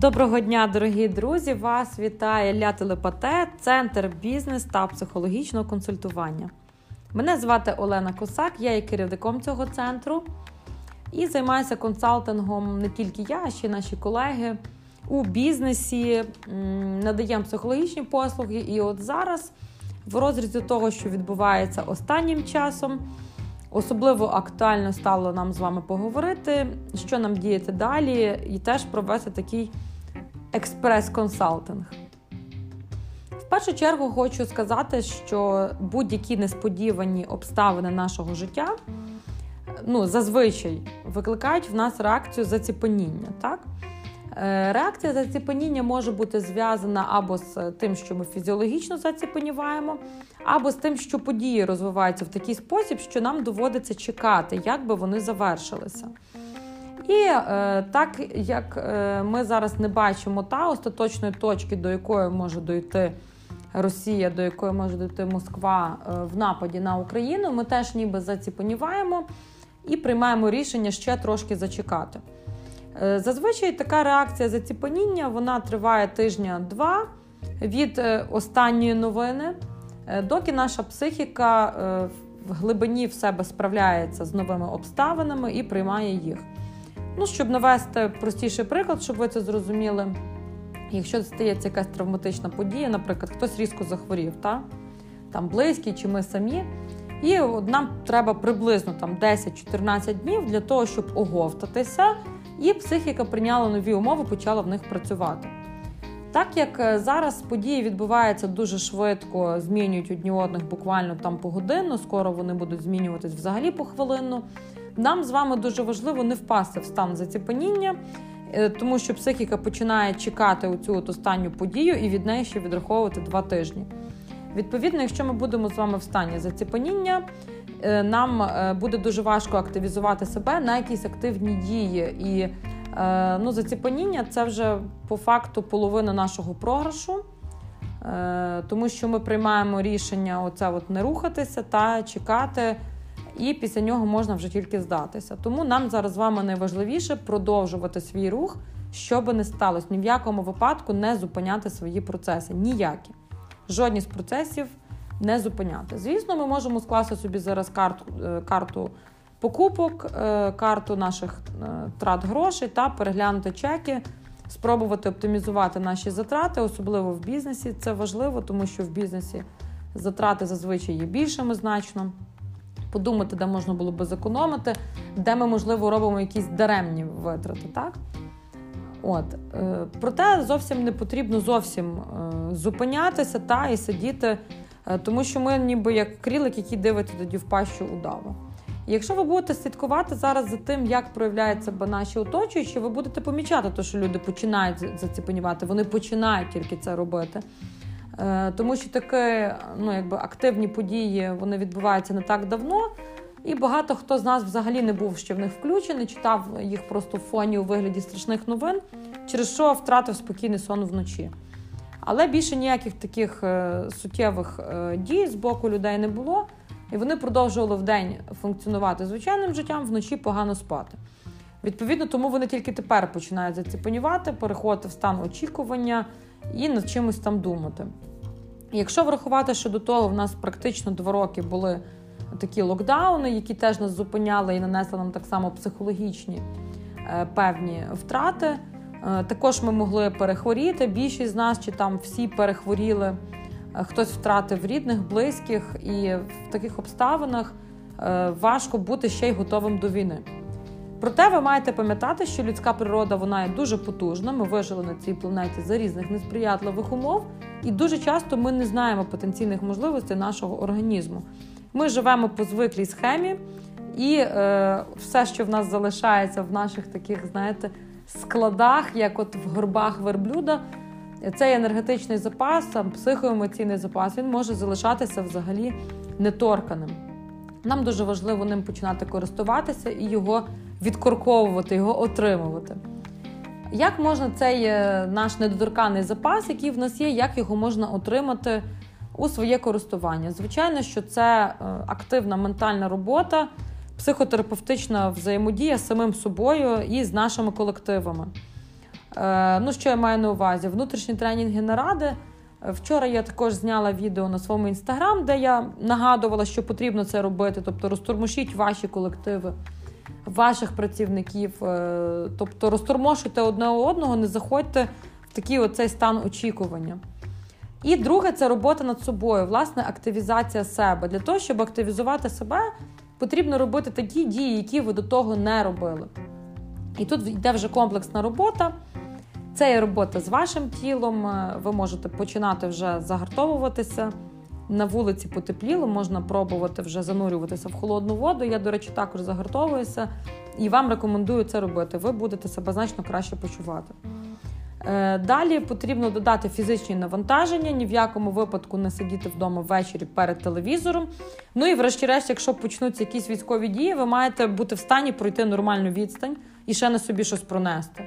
Доброго дня, дорогі друзі! Вас вітає Ля Телепате, центр бізнес та психологічного консультування. Мене звати Олена Косак, я є керівником цього центру і займаюся консалтингом не тільки я, а ще й наші колеги у бізнесі, надаємо психологічні послуги. І от зараз, в розрізі того, що відбувається останнім часом, особливо актуально стало нам з вами поговорити, що нам діяти далі, і теж провести такий експрес-консалтинг. В першу чергу хочу сказати, що будь-які несподівані обставини нашого життя ну, зазвичай викликають в нас реакцію заціпаніння. Так? Е, реакція заціпаніння може бути зв'язана або з тим, що ми фізіологічно заціпаніваємо, або з тим, що події розвиваються в такий спосіб, що нам доводиться чекати, як би вони завершилися. І е, так як е, ми зараз не бачимо та остаточної точки, до якої може дойти Росія, до якої може дойти Москва е, в нападі на Україну, ми теж ніби заціпаніваємо і приймаємо рішення ще трошки зачекати. Е, зазвичай така реакція заціпаніння вона триває тижня-два від е, останньої новини, е, доки наша психіка в глибині в себе справляється з новими обставинами і приймає їх. Ну, щоб навести простіший приклад, щоб ви це зрозуміли. Якщо стається якась травматична подія, наприклад, хтось різко захворів, та? там близький чи ми самі. І нам треба приблизно там 10-14 днів для того, щоб оговтатися, і психіка прийняла нові умови, почала в них працювати. Так як е, зараз події відбуваються дуже швидко, змінюють одні одних буквально там по годину, скоро вони будуть змінюватись взагалі по хвилину. Нам з вами дуже важливо не впасти в стан заціпаніння, е, тому що психіка починає чекати оцю от останню подію і від неї ще відраховувати два тижні. Відповідно, якщо ми будемо з вами в стані заціпаніння, е, нам е, буде дуже важко активізувати себе на якісь активні дії. І ну, заціпаніння це вже по факту половина нашого програшу. Тому що ми приймаємо рішення оце от не рухатися та чекати і після нього можна вже тільки здатися. Тому нам зараз з вами найважливіше продовжувати свій рух, що би не сталося. Ні в якому випадку не зупиняти свої процеси. Ніякі. Жодні з процесів не зупиняти. Звісно, ми можемо скласти собі зараз карту е, карту покупок, е, карту наших е, трат грошей та переглянути чеки. Спробувати оптимізувати наші затрати, особливо в бізнесі. Це важливо, тому що в бізнесі затрати зазвичай є більшими значно подумати, де можна було би зекономити, де ми, можливо, робимо якісь даремні витрати. так? От. Е, проте зовсім не потрібно зовсім е, зупинятися та і сидіти, е, тому що ми ніби як крілик, який дивиться тоді в пащу удаву. якщо ви будете слідкувати зараз за тим, як проявляють себе наші оточуючі, ви будете помічати, те, що люди починають заціпенювати, вони починають тільки це робити. Е, тому що такі ну, якби активні події вони відбуваються не так давно. І багато хто з нас взагалі не був ще в них включений, читав їх просто в фоні у вигляді страшних новин, через що втратив спокійний сон вночі. Але більше ніяких таких е, суттєвих е, дій з боку людей не було, і вони продовжували вдень функціонувати звичайним життям, вночі погано спати. Відповідно, тому вони тільки тепер починають заціпанювати, переходити в стан очікування і над чимось там думати. Якщо врахувати, що до того в нас практично два роки були такі локдауни, які теж нас зупиняли і нанесли нам так само психологічні е, певні втрати. Е, також ми могли перехворіти. Більшість з нас чи там всі перехворіли, е, хтось втратив рідних, близьких, і в таких обставинах важко бути ще й готовим до війни. Проте ви маєте пам'ятати, що людська природа вона є дуже потужна. Ми вижили на цій планеті за різних несприятливих умов, і дуже часто ми не знаємо потенційних можливостей нашого організму. Ми живемо по звиклій схемі, і е, все, що в нас залишається в наших таких, знаєте, складах, як от в горбах верблюда, цей енергетичний запас, психоемоційний запас, він може залишатися взагалі неторканим. Нам дуже важливо ним починати користуватися і його відкорковувати, його отримувати. Як можна цей е, наш недоторканий запас, який в нас є, як його можна отримати у своє користування? Звичайно, що це е, активна ментальна робота, психотерапевтична взаємодія з самим собою і з нашими колективами. Е, ну, що я маю на увазі? Внутрішні тренінги наради. Вчора я також зняла відео на своєму інстаграм, де я нагадувала, що потрібно це робити. Тобто розтормошіть ваші колективи, ваших працівників, е, тобто розтормошуйте одне одного, не заходьте в такий оцей стан очікування. І друге це робота над собою, власне, активізація себе. Для того, щоб активізувати себе, потрібно робити такі дії, які ви до того не робили. І тут йде вже комплексна робота. Це є робота з вашим тілом. Е, ви можете починати вже загартовуватися. На вулиці потепліло, можна пробувати вже занурюватися в холодну воду. Я, до речі, також загартовуюся і вам рекомендую це робити. Ви будете себе значно краще почувати. Е, далі потрібно додати фізичні навантаження, ні в якому випадку не сидіти вдома ввечері перед телевізором. Ну і, врешті-решт, якщо почнуться якісь військові дії, ви маєте бути в стані пройти нормальну відстань і ще на собі щось пронести.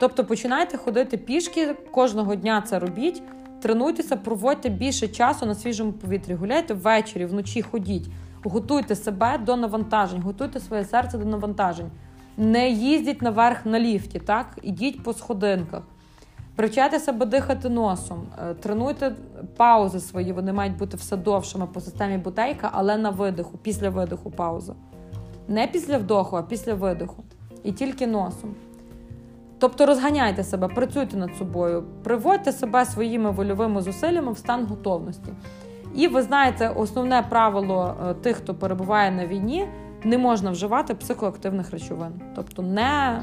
Тобто починайте ходити пішки, кожного дня це робіть, тренуйтеся, проводьте більше часу на свіжому повітрі. Гуляйте ввечері, вночі ходіть, готуйте себе до навантажень, готуйте своє серце до навантажень. Не їздіть наверх на ліфті, так? Ідіть по сходинках. Привчайте себе дихати носом, е, тренуйте паузи свої, вони мають бути все довшими по системі бутейка, але на видиху, після видиху пауза. Не після вдоху, а після видиху. І тільки носом. Тобто розганяйте себе, працюйте над собою, приводьте себе своїми вольовими зусиллями в стан готовності. І ви знаєте, основне правило е, тих, хто перебуває на війні, не можна вживати психоактивних речовин. Тобто не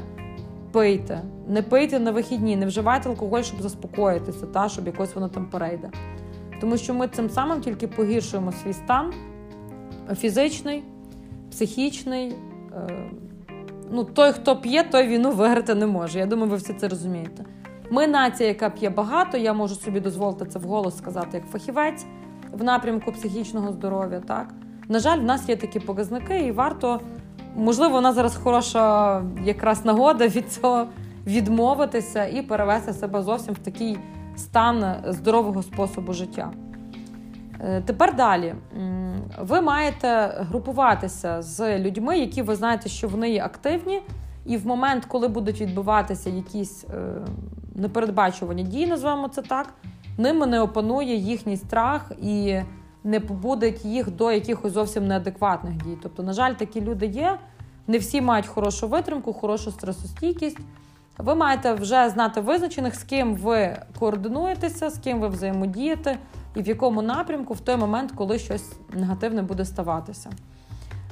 пийте, не пийте на вихідні, не вживайте алкоголь, щоб заспокоїтися, та, щоб якось воно там перейде. Тому що ми цим самим тільки погіршуємо свій стан фізичний, психічний. Ну, той, хто п'є, той війну виграти не може. Я думаю, ви всі це розумієте. Ми нація, яка п'є багато, я можу собі дозволити це вголос сказати як фахівець в напрямку психічного здоров'я. Так, на жаль, в нас є такі показники, і варто, можливо, нас зараз хороша якраз нагода від цього відмовитися і перевести себе зовсім в такий стан здорового способу життя. Е, тепер далі ви маєте групуватися з людьми, які ви знаєте, що вони є активні, і в момент, коли будуть відбуватися якісь е, непередбачувані дії, називаємо це так, ними не опанує їхній страх і не побудить їх до якихось зовсім неадекватних дій. Тобто, на жаль, такі люди є. Не всі мають хорошу витримку, хорошу стресостійкість. Ви маєте вже знати визначених, з ким ви координуєтеся, з ким ви взаємодієте і в якому напрямку в той момент, коли щось негативне буде ставатися.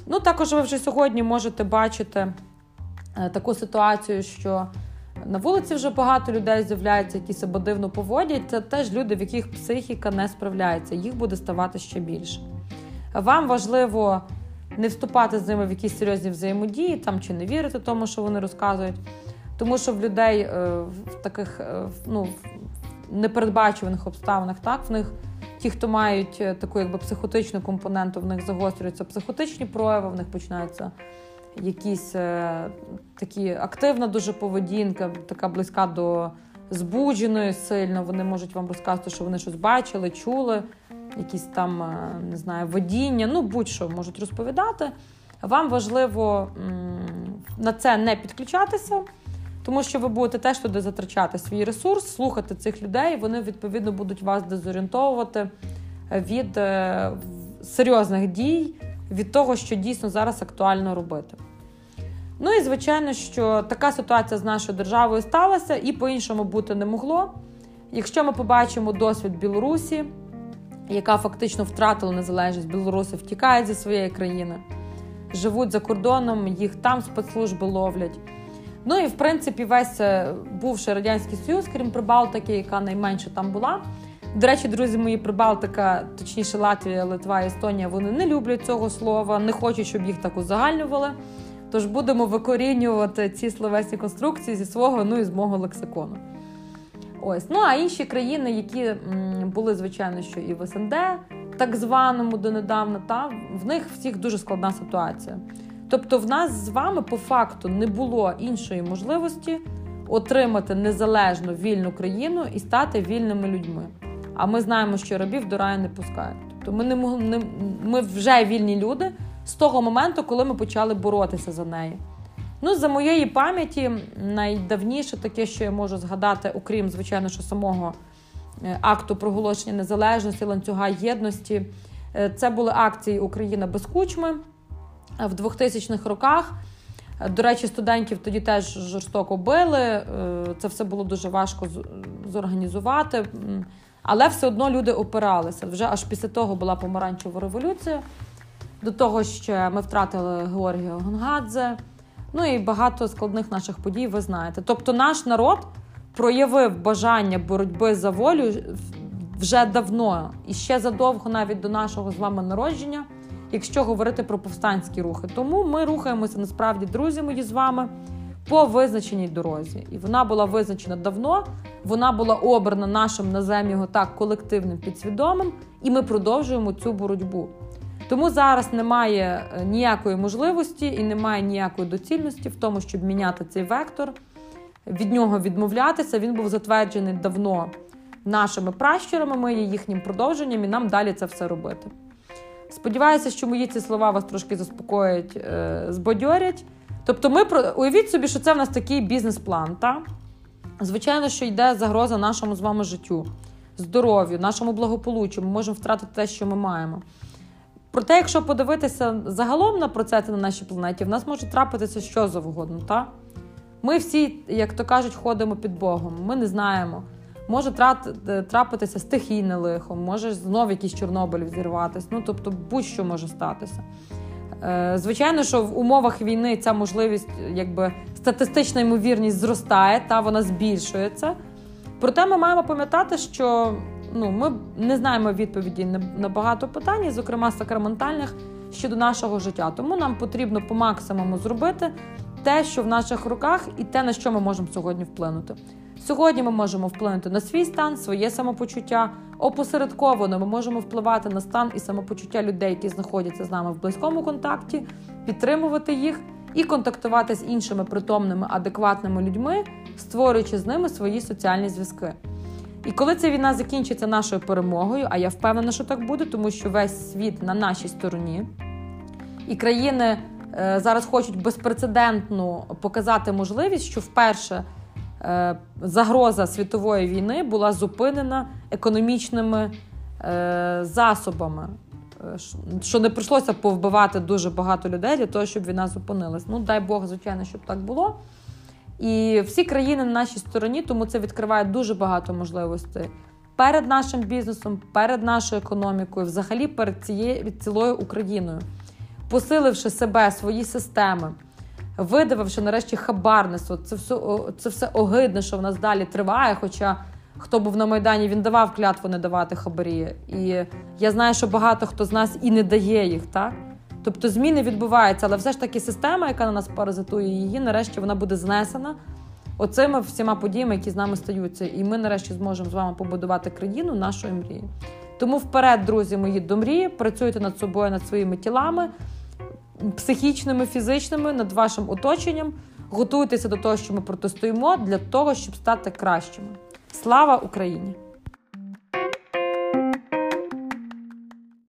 Ну, також ви вже сьогодні можете бачити е, таку ситуацію, що на вулиці вже багато людей з'являються, які себе дивно поводять. Це теж люди, в яких психіка не справляється, їх буде ставати ще більше. Вам важливо не вступати з ними в якісь серйозні взаємодії там чи не вірити тому, що вони розказують. Тому що в людей е, в таких е, ну, непередбачуваних обставинах, так, в них ті, хто мають е, таку якби психотичну компоненту, в них загострюються психотичні прояви, в них починаються якісь е, такі активна дуже поведінка, така близька до збудженої сильно. Вони можуть вам розказати, що вони щось бачили, чули, якісь там е, не знаю, водіння, ну будь-що можуть розповідати. Вам важливо на це не підключатися. Тому що ви будете теж туди затрачати свій ресурс, слухати цих людей, вони відповідно будуть вас дезорієнтовувати від е, серйозних дій, від того, що дійсно зараз актуально робити. Ну і звичайно, що така ситуація з нашою державою сталася і по-іншому бути не могло. Якщо ми побачимо досвід Білорусі, яка фактично втратила незалежність, білоруси втікають зі своєї країни, живуть за кордоном, їх там спецслужби ловлять. Ну і в принципі весь е, бувший радянський союз, крім Прибалтики, яка найменше там була. До речі, друзі мої, Прибалтика, точніше, Латвія, Литва, Естонія, вони не люблять цього слова, не хочуть, щоб їх так узагальнювали. Тож будемо викорінювати ці словесні конструкції зі свого, ну і з мого лексикону. Ось, ну а інші країни, які були, звичайно, що і в СНД, так званому донедавна, та в них всіх дуже складна ситуація. Тобто, в нас з вами по факту не було іншої можливості отримати незалежну вільну країну і стати вільними людьми. А ми знаємо, що рабів до раю не пускають. Тобто ми не могли ми вже вільні люди з того моменту, коли ми почали боротися за неї. Ну, за моєї пам'яті, найдавніше таке, що я можу згадати, окрім, звичайно, що самого е, акту проголошення незалежності, ланцюга єдності, е, це були акції Україна без кучми в 2000-х роках. До речі, студентів тоді теж жорстоко били. Це все було дуже важко зорганізувати, але все одно люди опиралися. Вже аж після того була помаранчева революція. До того ще ми втратили Георгія Гонгадзе. Ну і багато складних наших подій, ви знаєте. Тобто, наш народ проявив бажання боротьби за волю вже давно і ще задовго навіть до нашого з вами народження, якщо говорити про повстанські рухи. Тому ми рухаємося насправді, друзі мої з вами по визначеній дорозі. І вона була визначена давно. Вона була обрана нашим назем його так колективним підсвідомим, і ми продовжуємо цю боротьбу. Тому зараз немає е, ніякої можливості і немає ніякої доцільності в тому, щоб міняти цей вектор, від нього відмовлятися. Він був затверджений давно нашими пращурами, ми є їхнім продовженням, і нам далі це все робити. Сподіваюся, що мої ці слова вас трошки заспокоять, е, збадьорять. Тобто, ми про уявіть собі, що це в нас такий бізнес-план. Та? Звичайно, що йде загроза нашому з вами життю, здоров'ю, нашому благополуччю. Ми можемо втратити те, що ми маємо. Проте, якщо подивитися загалом на процеси на нашій планеті, в нас може трапитися що завгодно. Та? Ми всі, як то кажуть, ходимо під Богом. Ми не знаємо. Може трапитися стихійне лихо, може знову якийсь Чорнобиль взірватися. Ну, тобто, будь-що може статися. Е, звичайно, що в умовах війни ця можливість, якби статистична ймовірність зростає, та вона збільшується. Проте ми маємо пам'ятати, що ну, ми не знаємо відповіді на багато питань, зокрема сакраментальних щодо нашого життя. Тому нам потрібно по максимуму зробити те, що в наших руках, і те, на що ми можемо сьогодні вплинути. Сьогодні ми можемо вплинути на свій стан, своє самопочуття. Опосередковано ми можемо впливати на стан і самопочуття людей, які знаходяться з нами в близькому контакті, підтримувати їх і контактувати з іншими притомними, адекватними людьми, створюючи з ними свої соціальні зв'язки. І коли ця війна закінчиться нашою перемогою, а я впевнена, що так буде, тому що весь світ на нашій стороні, і країни е, зараз хочуть безпрецедентно показати можливість, що вперше загроза світової війни була зупинена економічними е, засобами. Е, що не прийшлося повбивати дуже багато людей для того, щоб війна зупинилась. Ну, дай Бог, звичайно, щоб так було. І всі країни на нашій стороні, тому це відкриває дуже багато можливостей перед нашим бізнесом, перед нашою економікою, взагалі перед цією цілою Україною, посиливши себе, свої системи, видавивши нарешті хабарництво. Це все це все огидне, що в нас далі триває. Хоча хто був на Майдані, він давав клятву не давати хабарі. І я знаю, що багато хто з нас і не дає їх, так? Тобто зміни відбуваються, але все ж таки система, яка на нас паразитує, її нарешті вона буде знесена оцими всіма подіями, які з нами стаються. І ми нарешті зможемо з вами побудувати країну нашої мрії. Тому вперед, друзі мої, до мрії, працюйте над собою, над своїми тілами, психічними, фізичними, над вашим оточенням. Готуйтеся до того, що ми протистоїмо, для того, щоб стати кращими. Слава Україні!